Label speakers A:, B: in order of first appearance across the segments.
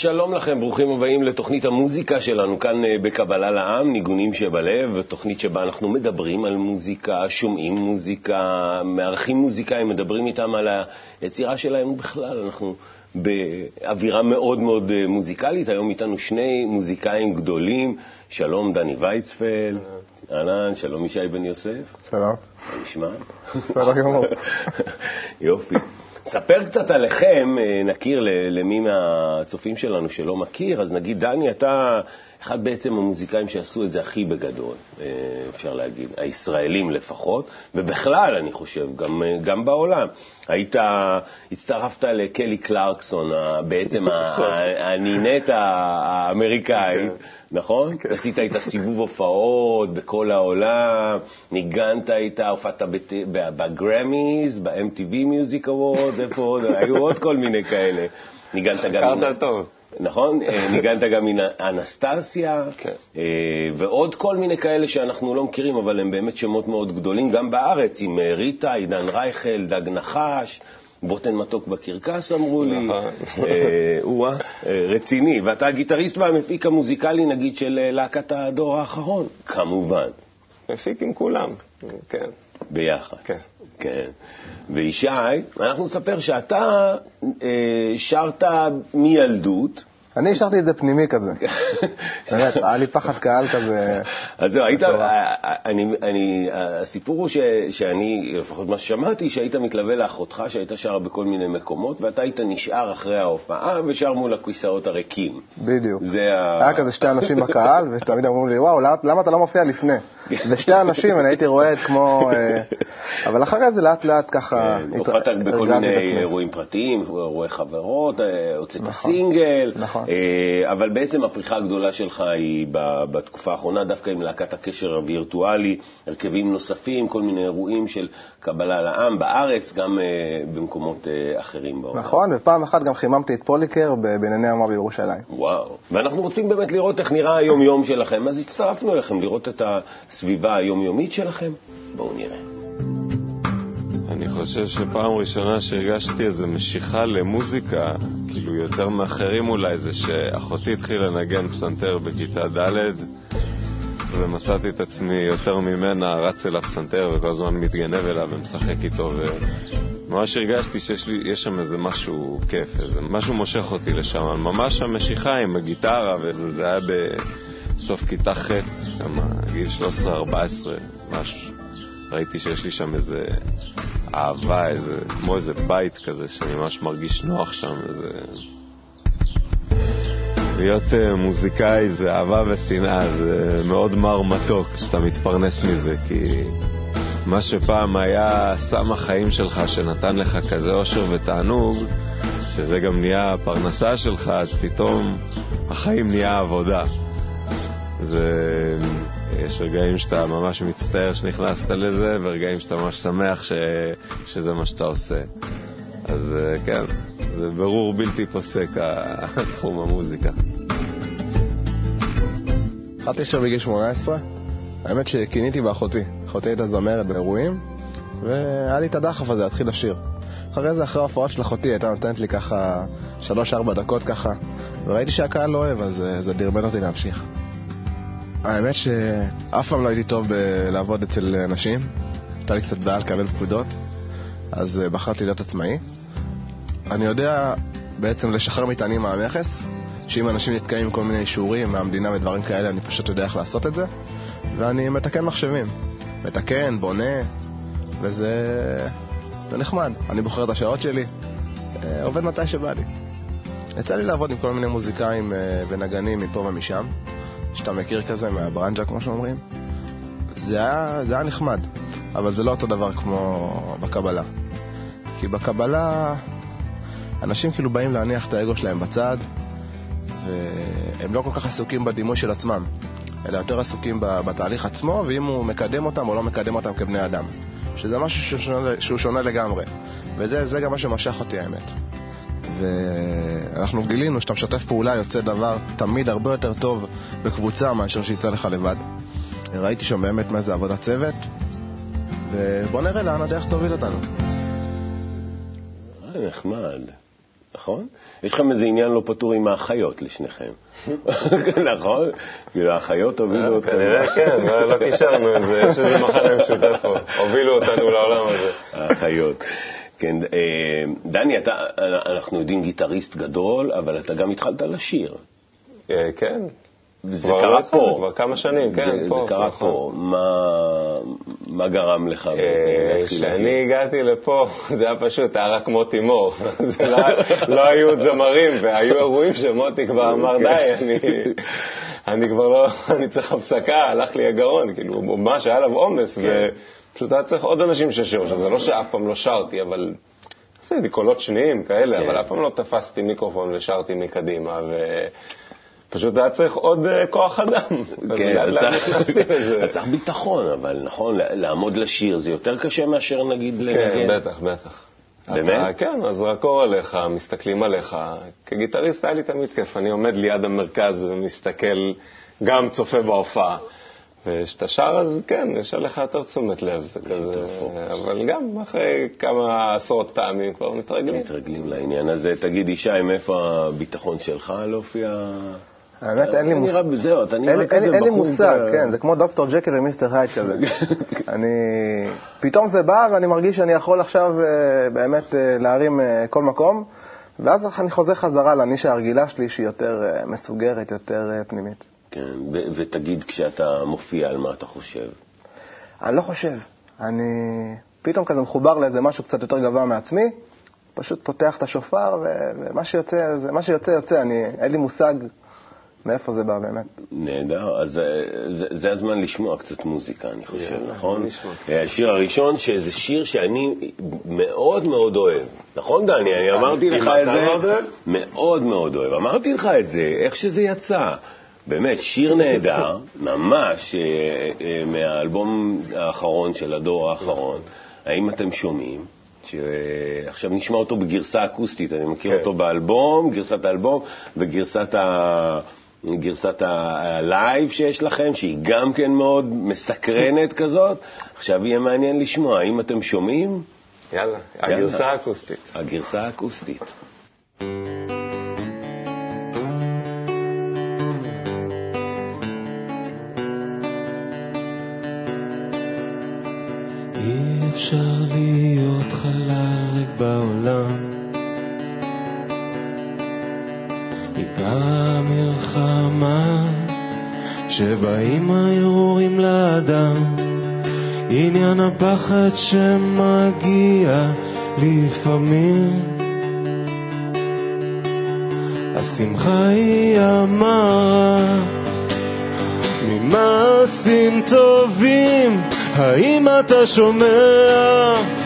A: שלום לכם, ברוכים הבאים לתוכנית המוזיקה שלנו כאן אה, בקבלה לעם, ניגונים שבלב, תוכנית שבה אנחנו מדברים על מוזיקה, שומעים מוזיקה, מארחים מוזיקאים, מדברים איתם על היצירה שלהם, ובכלל אנחנו באווירה מאוד מאוד אה, מוזיקלית. היום איתנו שני מוזיקאים גדולים, שלום דני ויצפלד, אהלן, שלום ישי בן יוסף.
B: שלום.
A: מה נשמע?
B: בסדר גמור.
A: יופי. ספר קצת עליכם, אה, נכיר למי מהצופים שלנו שלא מכיר, אז נגיד, דני, אתה אחד בעצם המוזיקאים שעשו את זה הכי בגדול, אה, אפשר להגיד, הישראלים לפחות, ובכלל, אני חושב, גם, אה, גם בעולם. היית, הצטרפת לקלי קלרקסון, בעצם הנינט האמריקאית, כן. נכון? כן. עשית איתה סיבוב הופעות בכל העולם, ניגנת איתה, הופעת בגרמיז, ב-MTV Music Awards, איפה עוד? היו עוד כל מיני כאלה. ניגנת גם...
B: הכרת טוב.
A: נכון? אה, ניגנת גם עם אנסטסיה, כן. אה, ועוד כל מיני כאלה שאנחנו לא מכירים, אבל הם באמת שמות מאוד גדולים, גם בארץ, עם אה, ריטה, עידן רייכל, דג נחש. בוטן מתוק בקרקס, אמרו לי. נכון. או-אה, רציני. ואתה הגיטריסט והמפיק המוזיקלי, נגיד, של להקת הדור האחרון, כמובן.
B: מפיק עם כולם, כן.
A: ביחד.
B: כן.
A: כן. וישי, אנחנו נספר שאתה אה, שרת מילדות.
B: אני השארתי את זה פנימי כזה. באמת, היה לי פחד קהל כזה.
A: אז זהו, היית, אני, הסיפור הוא שאני, לפחות מה ששמעתי, שהיית מתלווה לאחותך שהייתה שרה בכל מיני מקומות, ואתה היית נשאר אחרי ההופעה ושר מול הכיסאות הריקים.
B: בדיוק. היה כזה שתי אנשים בקהל, ותמיד אמרו לי, וואו, למה אתה לא מופיע לפני? ושתי אנשים, אני הייתי רואה כמו... אה, אבל אחרי זה לאט לאט ככה...
A: כן, הופעת בכל מיני אירועים פרטיים, אירועי חברות, אה, הוצאת נכון, סינגל, נכון. אה, אבל בעצם הפריחה הגדולה שלך היא בתקופה האחרונה, דווקא עם להקת הקשר הווירטואלי, הרכבים נוספים, כל מיני אירועים של קבלה לעם בארץ, גם במקומות אחרים בעולם.
B: נכון, ופעם אחת גם חיממתי את פוליקר בענייני יומה בירושלים.
A: וואו, ואנחנו רוצים באמת לראות איך נראה היום-יום שלכם, אז הצטרפנו אליכם לראות את הסביבה היומיומית שלכם. בואו נראה.
C: אני חושב שפעם ראשונה שהרגשתי איזו משיכה למוזיקה, כאילו יותר מאחרים אולי, זה שאחותי התחילה לנגן פסנתר בכיתה ד' ומצאתי את עצמי יותר ממנה רץ אל הפסנתר וכל הזמן מתגנב אליו ומשחק איתו וממש הרגשתי שיש שם איזה משהו כיף, איזה משהו מושך אותי לשם, ממש המשיכה עם הגיטרה וזה היה בסוף כיתה ח', שם גיל 13-14, ממש ראיתי שיש לי שם איזה אהבה, איזה, כמו איזה בית כזה, שאני ממש מרגיש נוח שם, איזה... להיות uh, מוזיקאי זה אהבה ושנאה, זה מאוד מר מתוק כשאתה מתפרנס מזה, כי מה שפעם היה סם החיים שלך, שנתן לך כזה אושר ותענוג, שזה גם נהיה הפרנסה שלך, אז פתאום החיים נהיה עבודה. זה... יש רגעים שאתה ממש מצטער שנכנסת לזה, ורגעים שאתה ממש שמח ש... שזה מה שאתה עושה. אז אה, כן, זה ברור בלתי פוסק, תחום המוזיקה.
B: התחלתי לשיר בגיל 18, האמת שכיניתי באחותי. אחותי הייתה זמרת באירועים, והיה לי את הדחף הזה להתחיל לשיר. אחרי זה, אחרי ההופעה של אחותי, הייתה נותנת לי ככה 3-4 דקות ככה, וראיתי שהקהל לא אוהב, אז אה, זה דרבן אותי להמשיך. האמת שאף פעם לא הייתי טוב בלעבוד אצל אנשים. הייתה לי קצת בעיה לקבל פקודות, אז אה, בחרתי להיות עצמאי. אני יודע בעצם לשחרר מטענים מהמכס, שאם אנשים נתקעים עם כל מיני אישורים מהמדינה ודברים כאלה, אני פשוט יודע איך לעשות את זה, ואני מתקן מחשבים. מתקן, בונה, וזה זה נחמד. אני בוחר את השעות שלי, אה, עובד מתי שבא לי. יצא לי לעבוד עם כל מיני מוזיקאים אה, ונגנים מפה ומשם. שאתה מכיר כזה מהברנג'ה, כמו שאומרים. זה היה, זה היה נחמד, אבל זה לא אותו דבר כמו בקבלה. כי בקבלה אנשים כאילו באים להניח את האגו שלהם בצד, והם לא כל כך עסוקים בדימוי של עצמם, אלא יותר עסוקים בתהליך עצמו, ואם הוא מקדם אותם או לא מקדם אותם כבני אדם. שזה משהו שהוא שונה, שהוא שונה לגמרי. וזה גם מה שמשך אותי, האמת. ואנחנו גילינו שאתה משתף פעולה יוצא דבר תמיד הרבה יותר טוב בקבוצה מאשר שיצא לך לבד. ראיתי שם באמת מה זה עבודת צוות, ובוא נראה לאן הדרך תוביל אותנו.
A: אה, נחמד. נכון? יש לכם איזה עניין לא פתור עם האחיות לשניכם, נכון? כאילו האחיות הובילו אתכם.
D: כנראה כן, לא לא קישרנו את זה, יש איזה מחנה משותף הובילו אותנו לעולם הזה.
A: האחיות. כן, אה, דני, אתה, אנחנו יודעים גיטריסט גדול, אבל אתה גם התחלת לשיר.
D: אה, כן,
A: זה קרה פה.
D: כבר כמה שנים, כן,
A: זה,
D: פה.
A: זה קרה. פה. מה, מה גרם לך בעצם
D: אה,
A: לשיר?
D: כשאני הגעתי לפה, זה היה פשוט, היה רק מוטי מור. זה לא, לא היו זמרים, והיו אירועים שמוטי כבר אמר,
A: אוקיי.
D: די, אני, אני כבר לא, אני צריך הפסקה, הלך לי הגרון, כאילו, ממש היה עליו עומס,
A: כן.
D: ופשוט היה צריך עוד אנשים שישירו. עכשיו, זה לא שאף פעם לא שרתי, אבל עשיתי קולות שניים כאלה,
A: כן.
D: אבל אף פעם לא תפסתי מיקרופון ושרתי מקדימה, ופשוט היה צריך עוד אה, כוח אדם. אז
A: כן, אז צריך-. אז ביטחון, אבל נכון, לעמוד לשיר זה יותר קשה מאשר נגיד
D: כן,
A: לנגן.
D: בטח, בטח.
A: באמת?
D: כן, הזרקור עליך, מסתכלים עליך. כגיטריסט היה לי תמיד כיף, אני עומד ליד המרכז ומסתכל, גם צופה בהופעה. וכשאתה שר, אז כן, יש עליך יותר תשומת לב, זה כזה, אבל גם אחרי כמה עשרות פעמים כבר מתרגלים.
A: מתרגלים לעניין הזה. תגיד, ישי, מאיפה הביטחון שלך להופיע?
B: האמת, אין לי מושג.
A: בזהו, אתה נראה כזה
B: לי- אין לי
A: בחור
B: מושג, כן, זה כמו דוקטור ג'קל ומיסטר הייד כזה. אני... פתאום זה בא ואני מרגיש שאני יכול עכשיו אה, באמת אה, להרים אה, כל מקום, ואז אני חוזר חזרה לנישה הרגילה שלי שהיא יותר מסוגרת, יותר פנימית.
A: כן, ו- ותגיד, כשאתה מופיע, על מה אתה חושב?
B: אני לא חושב, אני פתאום כזה מחובר לאיזה משהו קצת יותר גבוה מעצמי, פשוט פותח את השופר, ו- ומה שיוצא, זה- מה שיוצא יוצא, אני, אין לי מושג מאיפה זה בא באמת.
A: נהדר, אז אה, זה, זה הזמן לשמוע קצת מוזיקה, אני חושב,
D: יאללה,
A: נכון?
D: נשמע.
A: אה, השיר הראשון, שזה שיר שאני מאוד מאוד אוהב. נכון, דני? אני אמרתי
D: אם
A: לך את זה.
D: מאוד
A: מאוד אוהב. אמרתי לך את זה, איך שזה יצא. באמת, שיר נהדר, ממש, אה, אה, מהאלבום האחרון של הדור האחרון. האם אתם שומעים? שעכשיו נשמע אותו בגרסה אקוסטית, אני מכיר
D: כן.
A: אותו באלבום, גרסת האלבום וגרסת ה... גרסת ה live שיש לכם, שהיא גם כן מאוד מסקרנת כזאת. עכשיו יהיה מעניין לשמוע, האם אתם שומעים?
D: יאללה. הגרסה האקוסטית.
A: הגרסה האקוסטית.
D: בעולם. עיקר המלחמה שבאים הערעורים לאדם. עניין הפחד שמגיע לפעמים. השמחה היא המרה. ממעשים טובים, האם אתה שומע?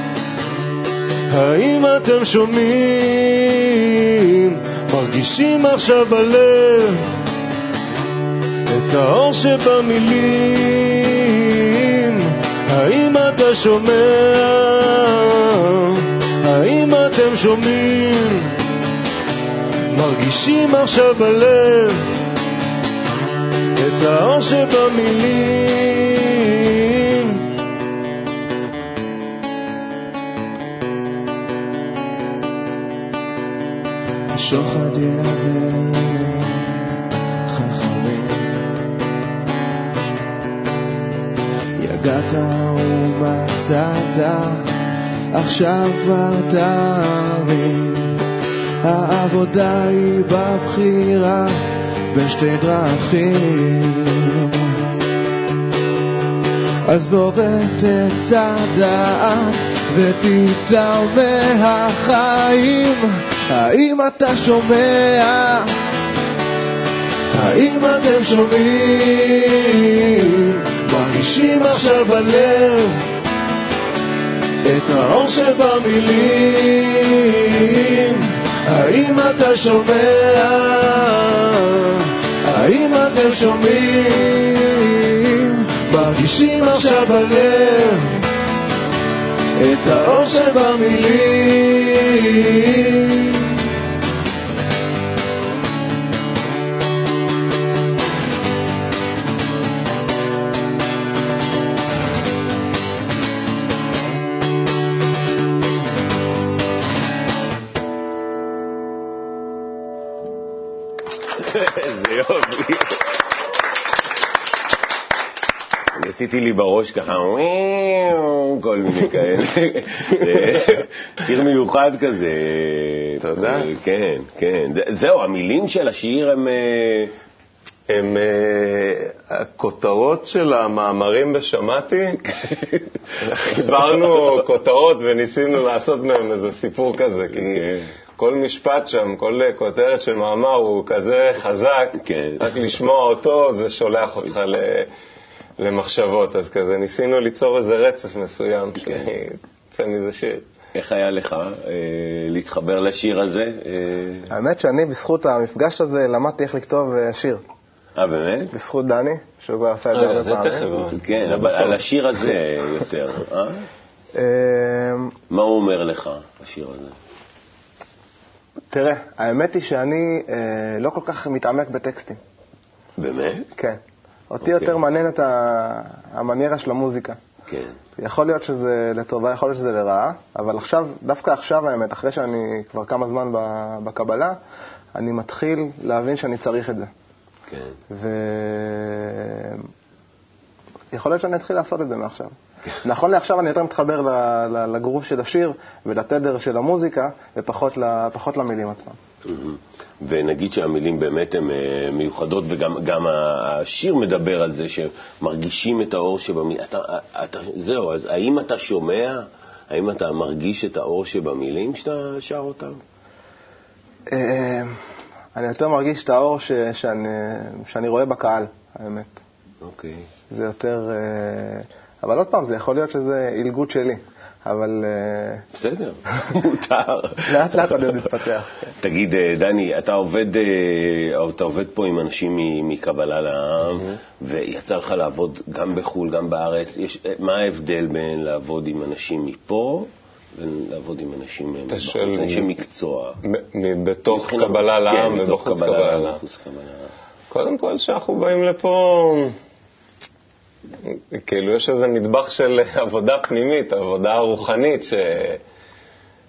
D: האם אתם שומעים? מרגישים עכשיו בלב את האור שבמילים? האם אתה שומע? האם אתם שומעים? מרגישים עכשיו בלב את האור שבמילים.
B: השוחד יעבר חכמים יגעת ומצאת עכשיו כבר תרים העבודה היא בבחירה בין שתי דרכים. עזוב את עץ הדעת ותיטע מהחיים האם אתה שומע? האם אתם שומעים? מרגישים עכשיו בלב את האור שבמילים האם אתה שומע? האם אתם שומעים? מרגישים עכשיו בלב את האור שבמילים.
A: עשיתי לי בראש ככה, כל מיני כאלה. שיר מיוחד כזה.
D: תודה.
A: כן, כן. זהו, המילים של השיר הם... אה,
D: הם uh, הכותרות של המאמרים בשמעתי, חיברנו כותרות וניסינו לעשות מהם איזה סיפור כזה, כי
A: כן.
D: כל משפט שם, כל כותרת של מאמר הוא כזה חזק,
A: כן.
D: רק לשמוע אותו זה שולח אותך ל... למחשבות, אז כזה ניסינו ליצור איזה רצף מסוים,
A: כן.
D: שיצא מזה שיר.
A: איך היה לך אה, להתחבר לשיר הזה? אה,
B: האמת שאני, בזכות המפגש הזה, למדתי איך לכתוב אה, שיר.
A: אה, באמת?
B: בזכות דני, שהוא כבר עשה את זה
D: רגע,
B: הרבה
D: זה תכף,
B: פעמים.
A: כן,
D: זה
A: אבל
D: בסוף.
A: על השיר הזה יותר. אה?
B: אה,
A: מה הוא אומר לך, השיר הזה?
B: תראה, האמת היא שאני אה, לא כל כך מתעמק בטקסטים.
A: באמת?
B: כן. אותי
A: אוקיי.
B: יותר מעניין את המניירה של המוזיקה.
A: כן.
B: יכול להיות שזה לטובה, יכול להיות שזה לרעה, אבל עכשיו, דווקא עכשיו האמת, אחרי שאני כבר כמה זמן בקבלה, אני מתחיל להבין שאני צריך את זה.
A: כן.
B: ויכול להיות שאני אתחיל לעשות את זה מעכשיו. נכון לעכשיו אני יותר מתחבר ל- ל- לגרוף של השיר ולתדר של המוזיקה, ופחות למילים עצמם.
A: מהמם. ונגיד שהמילים באמת הן אה, מיוחדות, וגם גם השיר מדבר על זה שמרגישים את האור שבמילים. אתה, אתה, זהו, אז האם אתה שומע, האם אתה מרגיש את האור שבמילים כשאתה שר אותם?
B: אה, אני יותר מרגיש את האור ש- שאני, שאני רואה בקהל, האמת.
A: אוקיי.
B: זה יותר... אה, אבל עוד פעם, זה יכול להיות שזה עילגות שלי, אבל אה,
A: בסדר, מותר.
B: לאט לאט עוד מתפתח. כן.
A: תגיד, אה, דני, אתה עובד, אה, אתה עובד פה עם אנשים מקבלה לעם, ויצא לך לעבוד גם בחו"ל, גם בארץ. יש, מה ההבדל בין לעבוד עם אנשים מפה ולעבוד עם אנשים מבחוץ, אנשי מקצוע?
D: בתוך קבלה לעם
A: כן,
D: ובחוץ
A: לעם, קבלה לעם.
D: קודם כל, כשאנחנו באים לפה, כאילו יש איזה נדבך של עבודה פנימית, עבודה רוחנית ש...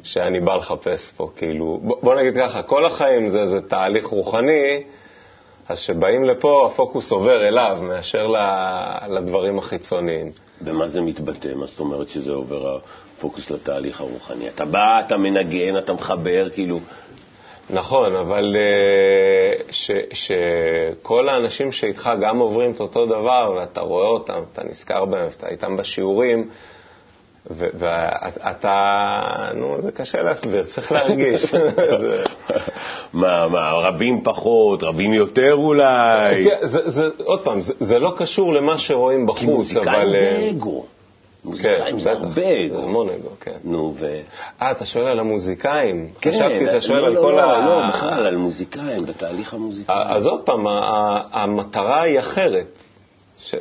D: שאני בא לחפש פה. כאילו, בוא, נגיד ככה, כל החיים זה איזה תהליך רוחני, אז כשבאים לפה הפוקוס עובר אליו מאשר ל... לדברים החיצוניים.
A: במה זה מתבטא? מה זאת אומרת שזה עובר הפוקוס לתהליך הרוחני? אתה בא, אתה מנגן, אתה מחבר, כאילו...
D: נכון, אבל אה, ש, שכל האנשים שאיתך גם עוברים את אותו דבר, ואתה רואה אותם, אתה נזכר בהם, אתה איתם בשיעורים, ואתה, נו, זה קשה להסביר, צריך להרגיש.
A: מה, מה, רבים פחות, רבים יותר אולי?
D: כן, עוד פעם, זה, לא קשור למה שרואים
A: כי
D: בחוץ,
A: מוזיקאים
D: אבל...
A: זה
D: אה,
A: אגו.
D: כן,
A: מוזיקאים זה
D: בטח,
A: הרבה
D: זה
A: אגו.
D: המון אגו, כן.
A: נו, ו...
D: אה, אתה שואל על המוזיקאים?
A: כן,
D: חשבתי, אתה שואל
A: לא,
D: על
A: לא,
D: כל
A: לא,
D: ה...
A: לא, בכלל, על מוזיקאים, בתהליך המוזיקאי.
D: אז עוד פעם, המטרה היא אחרת,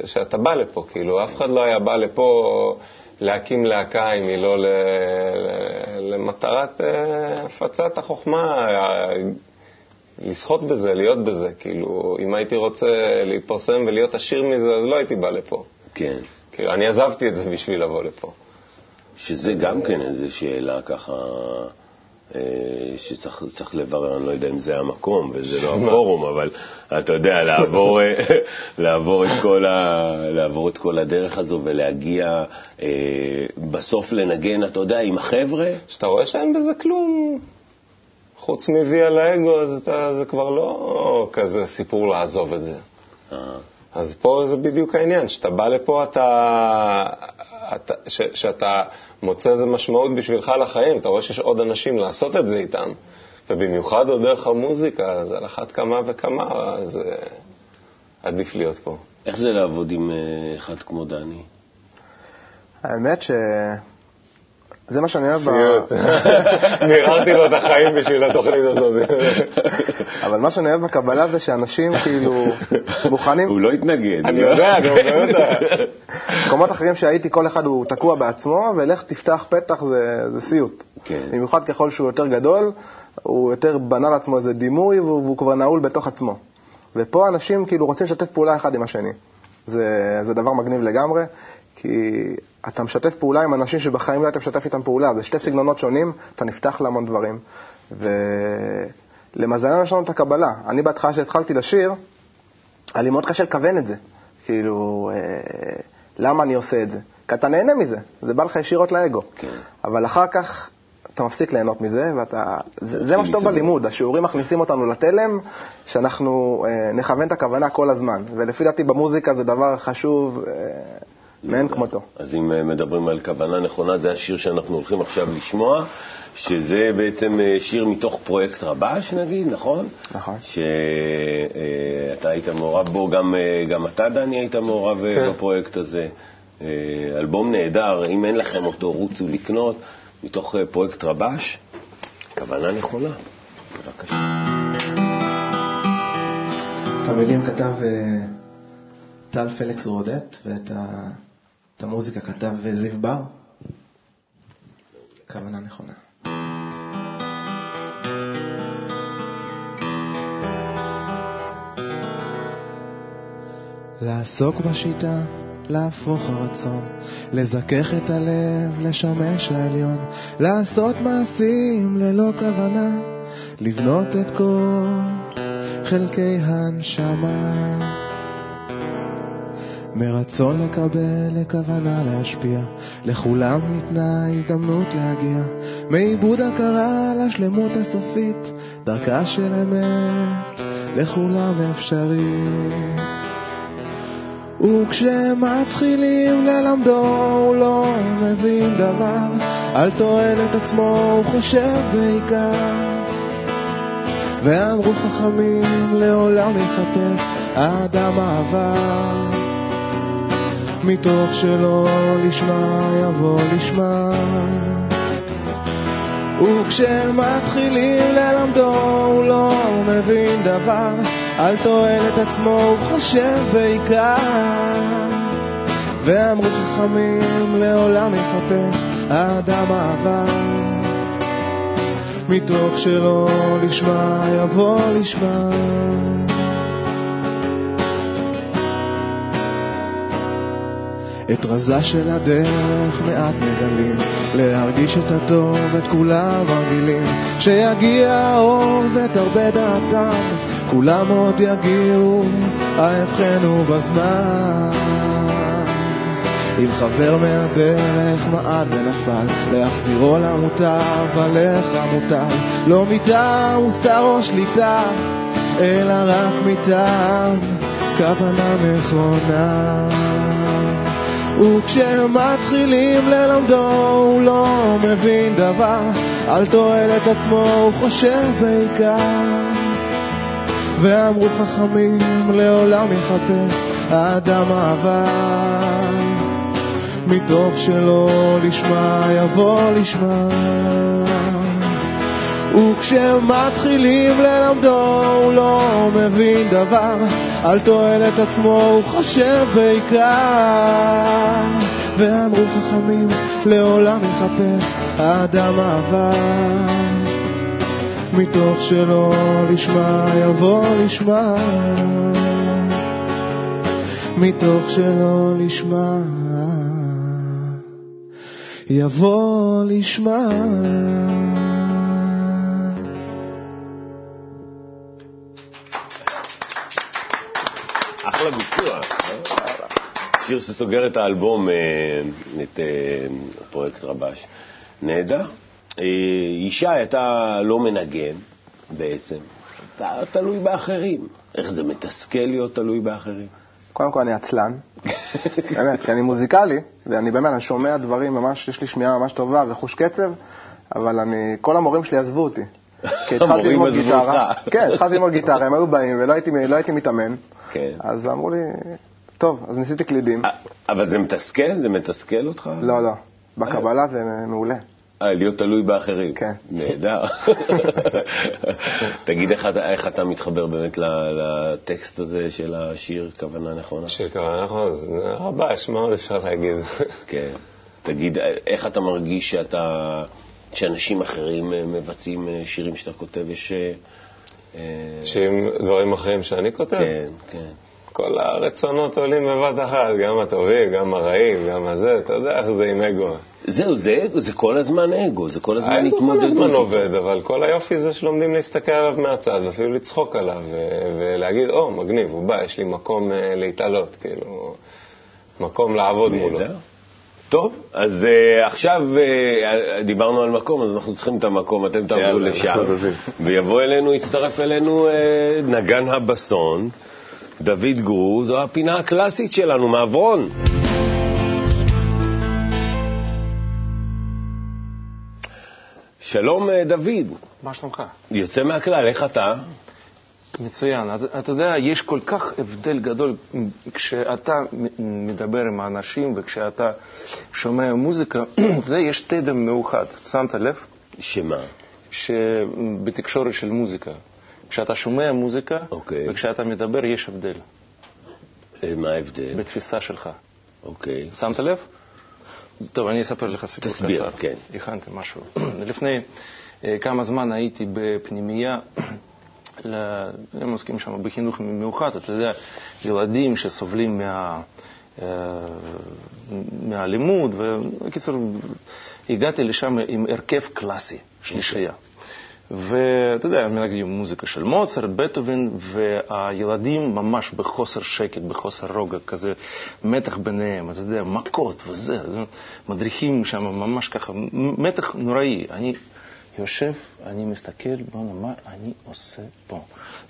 D: שאתה בא לפה, כאילו, אף אחד לא היה בא לפה להקים להקה אם היא לא למטרת אה, הפצת החוכמה, אה, לסחוט בזה, להיות בזה, כאילו, אם הייתי רוצה להתפרסם ולהיות עשיר מזה, אז לא הייתי בא לפה.
A: כן.
D: כאילו, אני עזבתי את זה בשביל לבוא לפה.
A: שזה גם כן איזו שאלה ככה, אה, שצריך צריך לברר, אני לא יודע אם זה המקום וזה לא הפורום, אבל אתה יודע, לעבור, אה, לעבור, את כל ה, לעבור את כל הדרך הזו ולהגיע אה, בסוף לנגן, אתה יודע, עם החבר'ה,
D: כשאתה רואה שאין בזה כלום, חוץ מוי על האגו, אז אתה, זה כבר לא כזה סיפור לעזוב את זה. אז פה זה בדיוק העניין, שאתה בא לפה, אתה, אתה, ש, שאתה מוצא איזה משמעות בשבילך לחיים, אתה רואה שיש עוד אנשים לעשות את זה איתם, ובמיוחד עוד דרך המוזיקה, אז על אחת כמה וכמה, אז אה, עדיף להיות פה.
A: איך זה לעבוד עם אה, אחד כמו דני?
B: האמת ש... זה מה שאני אוהב.
D: סיוט. מיררתי לו את החיים בשביל התוכנית הזאת.
B: אבל מה שאני אוהב בקבלה זה שאנשים כאילו מוכנים...
A: הוא לא התנגד.
D: אני יודע, אני אומר את זה.
B: במקומות אחרים שהייתי, כל אחד הוא תקוע בעצמו, ולך תפתח פתח זה, זה סיוט.
A: כן.
B: במיוחד ככל שהוא יותר גדול, הוא יותר בנה לעצמו איזה דימוי, והוא, והוא כבר נעול בתוך עצמו. ופה אנשים כאילו רוצים לשתף פעולה אחד עם השני. זה, זה דבר מגניב לגמרי, כי אתה משתף פעולה עם אנשים שבחיים לא היית משתף איתם פעולה. זה שתי סגנונות שונים, אתה נפתח להמון דברים. ולמזלנו יש לנו את הקבלה. אני בהתחלה כשהתחלתי לשיר, היה לי מאוד קשה לכוון את זה. כאילו, אה, למה אני עושה את זה? כי אתה נהנה מזה, זה בא לך ישירות לאגו.
A: כן.
B: אבל אחר כך אתה מפסיק ליהנות מזה, ואתה... זה, זה מה שטוב בלימוד, השיעורים מכניסים אותנו לתלם, שאנחנו אה, נכוון את הכוונה כל הזמן. ולפי דעתי במוזיקה זה דבר חשוב אה, מאין כמותו.
A: אז אם אה, מדברים על כוונה נכונה, זה השיר שאנחנו הולכים עכשיו לשמוע, שזה בעצם אה, שיר מתוך פרויקט רבש, נגיד, נכון?
B: נכון.
A: שאתה היית מעורב בו, גם, אה, גם אתה, דני, היית מעורב אה,
D: כן.
A: בפרויקט הזה. אה, אלבום נהדר, אם אין לכם אותו, רוצו לקנות, מתוך אה, פרויקט רבש, כוונה נכונה. בבקשה.
B: את המילים כתב אה, טל פליקס רודט, ואת ה- את המוזיקה כתב אה, זיו בר. כוונה נכונה. לעסוק בשיטה, להפוך הרצון, לזכך את הלב, לשמש העליון, לעשות מעשים ללא כוונה, לבנות את כל חלקי הנשמה. מרצון לקבל, לכוונה להשפיע, לכולם ניתנה הזדמנות להגיע, מעיבוד הכרה לשלמות הסופית, דרכה של אמת, לכולם אפשרית. וכשמתחילים ללמדו הוא לא מבין דבר, על תועלת עצמו הוא חושב בעיקר. ואמרו חכמים לעולם יחפש האדם העבר, מתוך שלא לשמה יבוא לשמה. וכשמתחילים ללמדו הוא לא מבין דבר, על תועלת עצמו הוא חושב בעיקר. ואמרו חכמים לעולם יחפש האדם העבר, מתוך שלא לשמה יבוא לשמה. את רזה של הדרך מעט מגלים, להרגיש את הטוב את כולם רגילים, שיגיע האור ותרבה דעתם, כולם עוד יגיעו, ההבחנו בזמן. אם חבר מהדרך מעד ונפל, להחזירו למוטב, עליך מוטל, לא מטעם מוסר או שליטה, אלא רק מטעם כוונה נכונה. וכשמתחילים ללמדו הוא לא מבין דבר, על תועלת עצמו הוא חושב בעיקר. ואמרו חכמים לעולם יחפש האדם העבר, מתוך שלא לשמה יבוא לשמה. וכשמתחילים ללמדו הוא לא מבין דבר, על תועלת עצמו הוא חושב בעיקר. ואמרו חכמים לעולם יחפש האדם העבר, מתוך שלא לשמה יבוא לשמה. מתוך שלא לשמה יבוא לשמה.
A: אחלה ביצוע. אה? שיר שסוגר את האלבום, אה, את אה, פרויקט רבש. נהדר. אה, ישי, אתה לא מנגן בעצם, אתה תלוי באחרים. איך זה מתסכל להיות תלוי באחרים?
B: קודם כל אני עצלן, באמת, כי אני מוזיקלי, ואני באמת, אני שומע דברים ממש, יש לי שמיעה ממש טובה וחוש קצב, אבל אני, כל המורים שלי עזבו אותי. כי התחלתי
A: המורים
B: ללמוד
A: עזבו
B: גיטרה,
A: אותך.
B: כן, התחלתי ללמוד גיטרה, הם היו באים ולא הייתי, לא הייתי מתאמן,
A: כן.
B: אז אמרו לי, טוב, אז ניסיתי קלידים.
A: אה, אבל זה מתסכל? זה מתסכל אותך?
B: לא, לא, בקבלה זה מעולה.
A: אה, להיות תלוי באחרים.
B: כן.
A: נהדר. תגיד, איך אתה, איך אתה מתחבר באמת לטקסט הזה של השיר, כוונה נכונה?
D: שיר כוונה נכון, זה רבש, מה עוד אפשר להגיד?
A: כן. תגיד, איך אתה מרגיש שאתה, שאנשים אחרים אה, מבצעים אה, שירים שאתה כותב? יש... אה, אה,
D: שעם דברים אחרים שאני כותב,
A: כן, כן.
D: כל הרצונות עולים בבת אחת, גם הטובים, גם הרעים, גם הזה, אתה יודע איך זה עם אגו.
A: זהו, זה, זה כל הזמן אגו, זה כל הזמן
D: האגו
A: התמודדות.
D: כל הזמן. עובד, אבל כל היופי זה שלומדים להסתכל עליו מהצד, ואפילו לצחוק עליו, ולהגיד, או, מגניב, הוא בא, יש לי מקום אה, להתעלות, כאילו, מקום לעבוד מולו.
A: טוב, אז uh, עכשיו uh, דיברנו על מקום, אז אנחנו צריכים את המקום, אתם תעברו לשם. ויבוא אלינו, יצטרף אלינו uh, נגן הבסון, דוד גרו, זו הפינה הקלאסית שלנו, מעברון. שלום דוד,
E: מה שלומך?
A: יוצא מהכלל, איך אתה?
E: מצוין. אתה, אתה יודע, יש כל כך הבדל גדול כשאתה מדבר עם האנשים וכשאתה שומע מוזיקה, זה יש תדר מיוחד. שמת לב?
A: שמה?
E: שבתקשורת של מוזיקה, כשאתה שומע מוזיקה
A: אוקיי.
E: וכשאתה מדבר יש הבדל
A: אה, מה ההבדל?
E: בתפיסה שלך.
A: אוקיי.
E: שמת לב? טוב, אני אספר לך סיפור קצר.
A: תסביר, כן.
E: הכנתי משהו. לפני אה, כמה זמן הייתי בפנימייה, הם עוסקים שם בחינוך מיוחד, אתה יודע, ילדים שסובלים מה... אה, מהלימוד, ובקיצור, הגעתי לשם עם הרכב קלאסי, שלישייה. ואתה יודע, מנגנים מוזיקה של מוצרט, בטהובן, והילדים ממש בחוסר שקט, בחוסר רוגע, כזה מתח ביניהם, אתה יודע, מכות וזה, מדריכים שם ממש ככה, מתח נוראי. אני יושב, אני מסתכל, בוא'נה, מה אני עושה פה?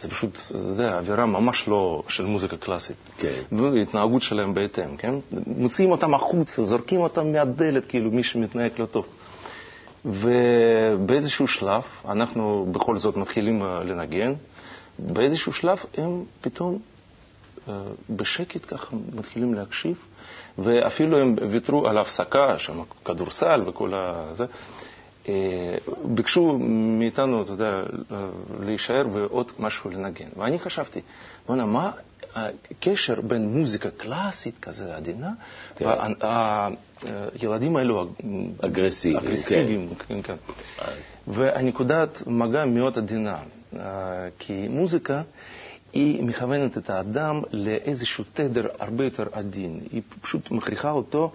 E: זה פשוט, אתה יודע, אווירה ממש לא של מוזיקה קלאסית.
A: כן.
E: והתנהגות שלהם בהתאם, כן? מוציאים אותם החוצה, זורקים אותם מהדלת, כאילו, מי שמתנהג לא טוב. ובאיזשהו שלב, אנחנו בכל זאת מתחילים אה, לנגן, באיזשהו שלב הם פתאום אה, בשקט ככה מתחילים להקשיב, ואפילו הם ויתרו על ההפסקה, שם כדורסל וכל הזה. אה, ביקשו מאיתנו, אתה יודע, אה, להישאר ועוד משהו לנגן. ואני חשבתי, בוא'נה, מה הקשר בין מוזיקה קלאסית כזה עדינה,
A: כן.
E: והילדים האלו
A: אגרסיביים,
E: אגרסיביים, כן, כן. והנקודת מגע מאוד עדינה, אה, כי מוזיקה היא מכוונת את האדם לאיזשהו תדר הרבה יותר עדין. היא פשוט מכריחה אותו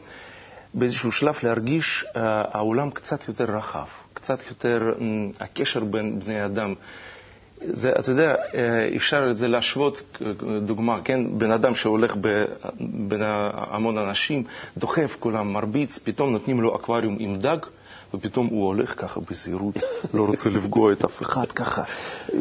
E: באיזשהו שלב להרגיש uh, העולם קצת יותר רחב, קצת יותר, um, הקשר בין בני אדם. זה, אתה יודע, אה, אפשר את זה להשוות, אה, דוגמה, כן? בן אדם שהולך ב, בין המון אנשים, דוחף כולם, מרביץ, פתאום נותנים לו אקווריום עם דג, ופתאום הוא הולך ככה בזהירות, לא רוצה לפגוע את אף אחד ככה.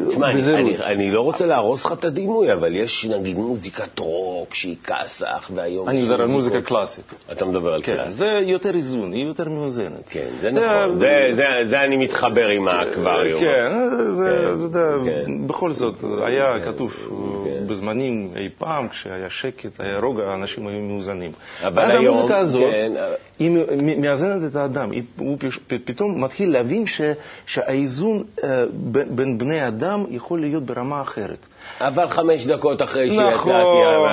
A: תשמע, אני. אני, אני לא רוצה להרוס לך את הדימוי, אבל יש נגיד מוזיקת רוק שהיא כסח, והיום...
E: אני מדבר על מוזיקה קלאסית.
A: אתה מדבר על
E: כן,
A: קלאסי.
E: זה יותר איזון, היא יותר מאוזנת.
A: כן, זה נכון. זה, זה, אני מתחבר עם האקווריום.
E: כן, זה,
A: כן,
E: אתה יודע,
A: כן.
E: בכל זאת, היה כתוב
A: כן.
E: בזמנים אי פעם, כשהיה שקט, היה רוגע, האנשים היו מאוזנים.
A: אבל היום,
E: המוזיקה הזאת,
A: כן,
E: היא מאזנת את האדם, הוא פש- פ- פתאום מתחיל להבין ש- שהאיזון אה, ב- בין בני אדם יכול להיות ברמה אחרת.
A: אבל חמש דקות אחרי שיצאתי
E: נכון,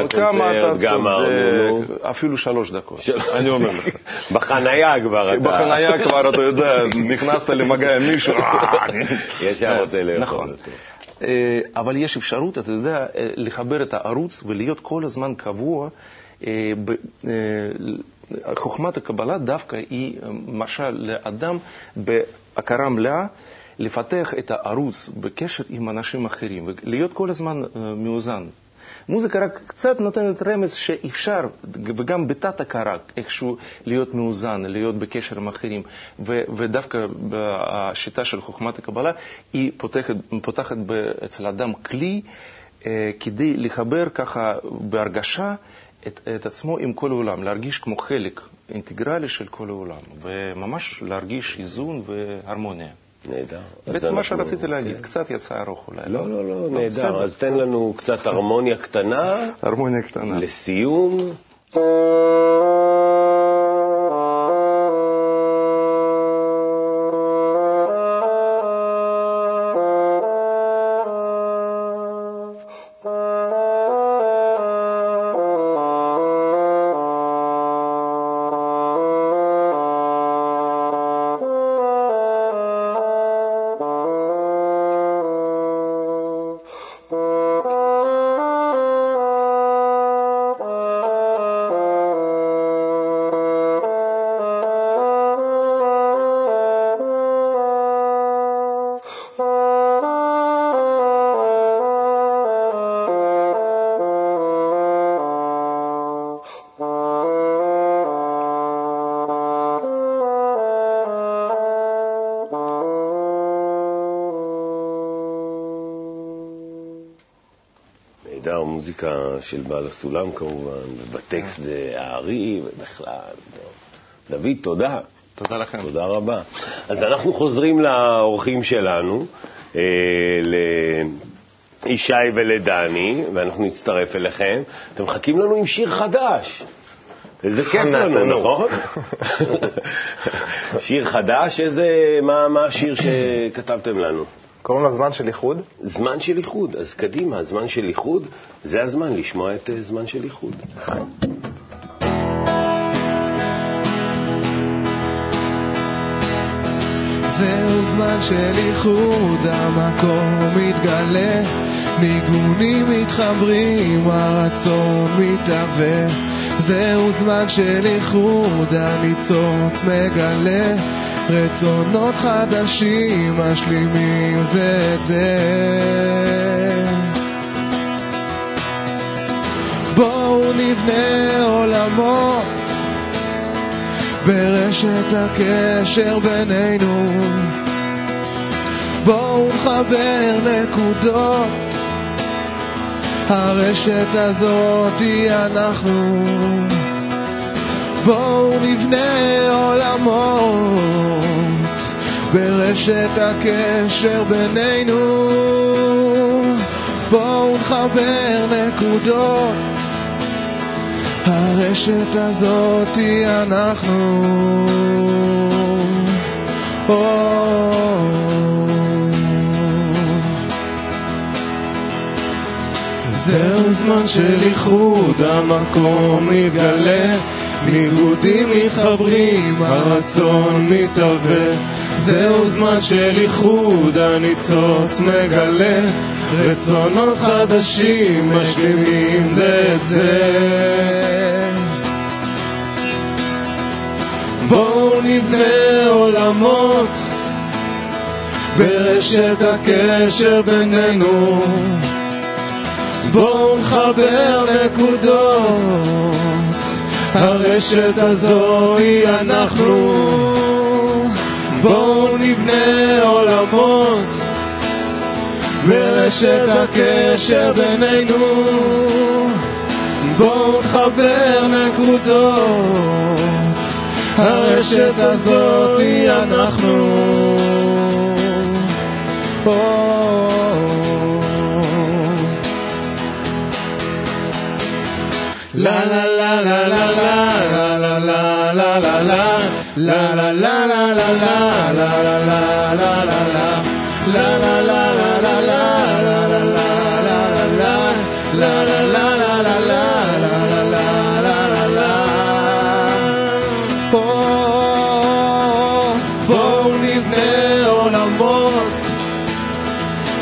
E: כמה
A: מהקונצרט,
E: אתה. צודק, אפילו שלוש דקות,
A: של-
E: אני אומר לך.
A: בחנייה כבר אתה...
E: בחנייה כבר, אתה יודע, נכנסת למגע עם מישהו,
A: ישר רוצה לאכול
E: נכון.
A: אותו.
E: אה, אבל יש אפשרות, אתה יודע, אה, לחבר את הערוץ ולהיות כל הזמן קבוע. אה, אה, חוכמת הקבלה דווקא היא אה, משל לאדם בהכרה מלאה לפתח את הערוץ בקשר עם אנשים אחרים ולהיות כל הזמן אה, מאוזן. מוזיקה רק קצת נותנת רמז שאפשר, וגם בתת הכרה, איכשהו להיות מאוזן, להיות בקשר עם אחרים. ו- ודווקא השיטה של חוכמת הקבלה, היא פותחת, פותחת אצל האדם כלי אה, כדי לחבר ככה בהרגשה את, את עצמו עם כל העולם, להרגיש כמו חלק אינטגרלי של כל העולם, וממש להרגיש איזון והרמוניה.
A: נהדר.
E: בעצם מה
A: אנחנו-
E: שרציתי להגיד,
A: כן.
E: קצת יצא ארוך אולי.
A: לא, לא, לא,
E: בסדר.
A: נהדר. אז תן לנו קצת הרמוניה קטנה
E: הרמוניה קטנה.
A: לסיום. המוזיקה של בעל הסולם כמובן, ובטקסט זה הארי, ובכלל. דוד, תודה.
B: תודה לכם.
A: תודה רבה. אז אנחנו חוזרים לאורחים שלנו, אה, לישי ולדני, ואנחנו נצטרף אליכם. אתם מחכים לנו עם שיר חדש. איזה כיף לנו, נכון? שיר חדש, איזה, מה, מה השיר שכתבתם לנו?
B: קוראים לו זמן של איחוד.
A: זמן של איחוד, אז קדימה, זמן של איחוד, זה הזמן לשמוע את אה, זמן של איחוד.
F: זהו זמן של איחוד, המקום מתגלה, ניגונים מתחברים, הרצון מתהווה. זהו זמן של איחוד, הניצוץ מגלה, רצונות חדשים משלימים זה את זה. בואו נבנה עולמות ברשת הקשר בינינו. בואו נחבר נקודות, הרשת הזאת היא אנחנו. בואו נבנה עולמות ברשת הקשר בינינו. בואו נחבר נקודות הרשת הזאת היא אנחנו. זהו זמן של איחוד, המקום מתגלה, ניגודים מתחברים, הרצון מתהווה. זהו זמן של איחוד, הניצוץ מגלה, רצונות חדשים משלימים זה את זה. בואו נבנה עולמות ברשת הקשר בינינו. בואו נחבר נקודות, הרשת הזו היא אנחנו. בואו נבנה עולמות ברשת הקשר בינינו. בואו נחבר נקודות, הרשת הזאת היא אנחנו. La la la la la la la la la la la la la la la la la la la la la la la la la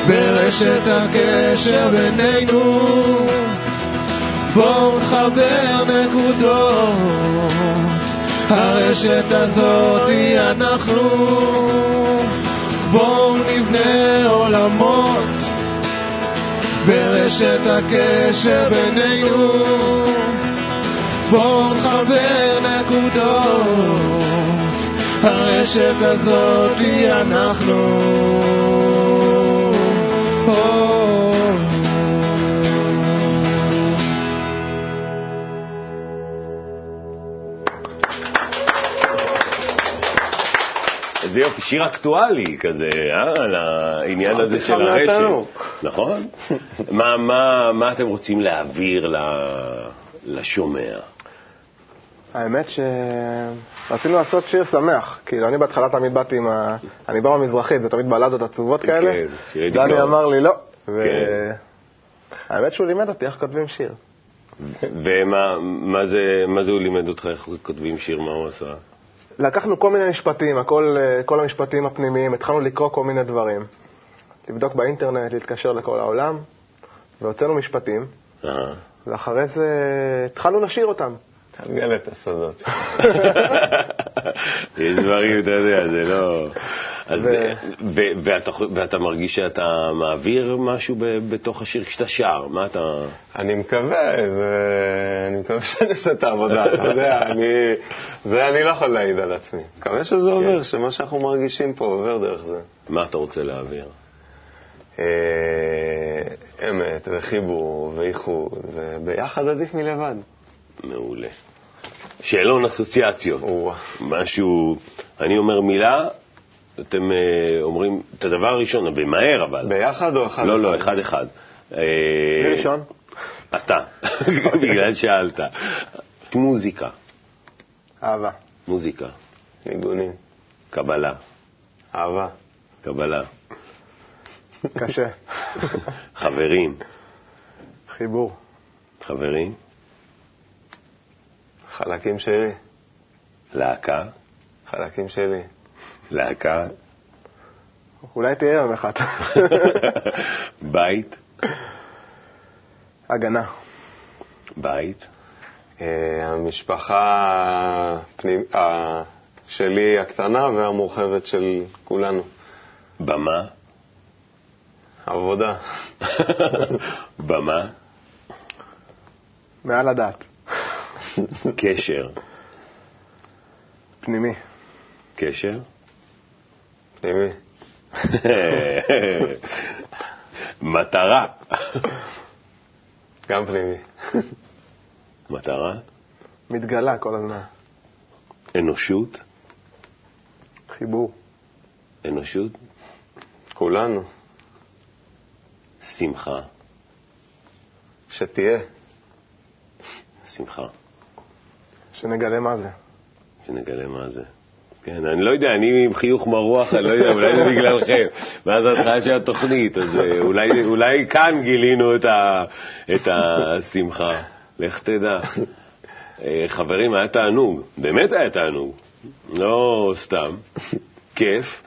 F: ברשת הקשר בינינו בואו נחבר נקודות, הרשת הזאת היא אנחנו. בואו נבנה עולמות ברשת הקשר בינינו. בואו נחבר נקודות, הרשת הזאת היא אנחנו.
A: איזה יופי, שיר אקטואלי כזה, אה? על העניין הזה של הרשת. נכון? מה, מה, מה אתם רוצים להעביר לשומע?
B: האמת שרצינו לעשות שיר שמח. כאילו, אני בהתחלה תמיד באתי עם ה... אני בא מהמזרחית, זה תמיד בלדות עצובות כאלה.
A: כן, שירי
B: דני. אמר לי לא.
A: כן.
B: והאמת שהוא לימד אותי איך כותבים שיר.
A: ומה מה זה, מה זה הוא לימד אותך, איך כותבים שיר, מה הוא עשה?
B: לקחנו כל מיני משפטים, הכל, אה, כל המשפטים הפנימיים, התחלנו לקרוא כל מיני דברים. לבדוק באינטרנט, להתקשר לכל העולם, והוצאנו משפטים,
A: אה.
B: ואחרי זה התחלנו לשיר אותם.
D: תגלה את הסודות.
A: יש דברים, אתה יודע, זה לא... אז,
B: ו-
A: ו- ואתה, ואתה מרגיש שאתה מעביר משהו ב- בתוך השיר כשאתה שר, מה אתה...
D: אני מקווה, זה... אני מקווה שאני עושה את העבודה, אתה יודע, אני... זה אני לא יכול להעיד על עצמי. מקווה שזה עובר, שמה שאנחנו מרגישים פה עובר דרך זה.
A: מה אתה רוצה להעביר?
D: אה, אמת וחיבור ואיחוד, וביחד עדיף מלבד.
A: מעולה. שאלון אסוציאציות. משהו, אני אומר מילה, אתם אה, אומרים את הדבר הראשון, במהר אבל.
D: ביחד או אחד?
A: לא, לא, אחד אחד. אה,
B: מי ראשון?
A: אתה, בגלל שאלת. מוזיקה,
B: אהבה.
A: מוזיקה,
D: ניגונים.
A: קבלה,
D: אהבה.
A: קבלה,
B: קשה.
A: חברים,
B: חיבור.
A: חברים,
D: חלקים שלי.
A: להקה,
D: חלקים שלי.
A: להקה,
B: אולי תהיה יום אחד.
A: בית,
B: הגנה.
A: בית,
D: אה, המשפחה הפנימ... ה- שלי הקטנה והמורחבת של כולנו.
A: במה,
D: עבודה.
A: במה,
B: מעל הדעת.
A: קשר,
B: פנימי.
A: קשר,
D: פנימי.
A: מטרה,
D: גם פנימי.
A: מטרה,
B: מתגלה כל הזמן.
A: אנושות,
B: חיבור.
A: אנושות,
D: כולנו.
A: שמחה,
D: שתהיה.
A: שמחה,
B: שנגלה מה זה.
A: שנגלה מה זה. כן, אני לא יודע, אני עם חיוך מרוח, אני לא יודע, אולי זה בגללכם. מאז ההתחלה של התוכנית, אז אה, אולי, אולי כאן גילינו את, ה, את השמחה. לך תדע. אה, חברים, היה תענוג, באמת היה תענוג, לא סתם, כיף.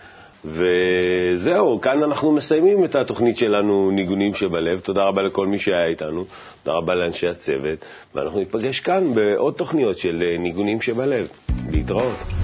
A: וזהו, כאן אנחנו מסיימים את התוכנית שלנו, ניגונים שבלב. תודה רבה לכל מי שהיה איתנו, תודה רבה לאנשי הצוות, ואנחנו ניפגש כאן בעוד תוכניות של אה, ניגונים שבלב. להתראות.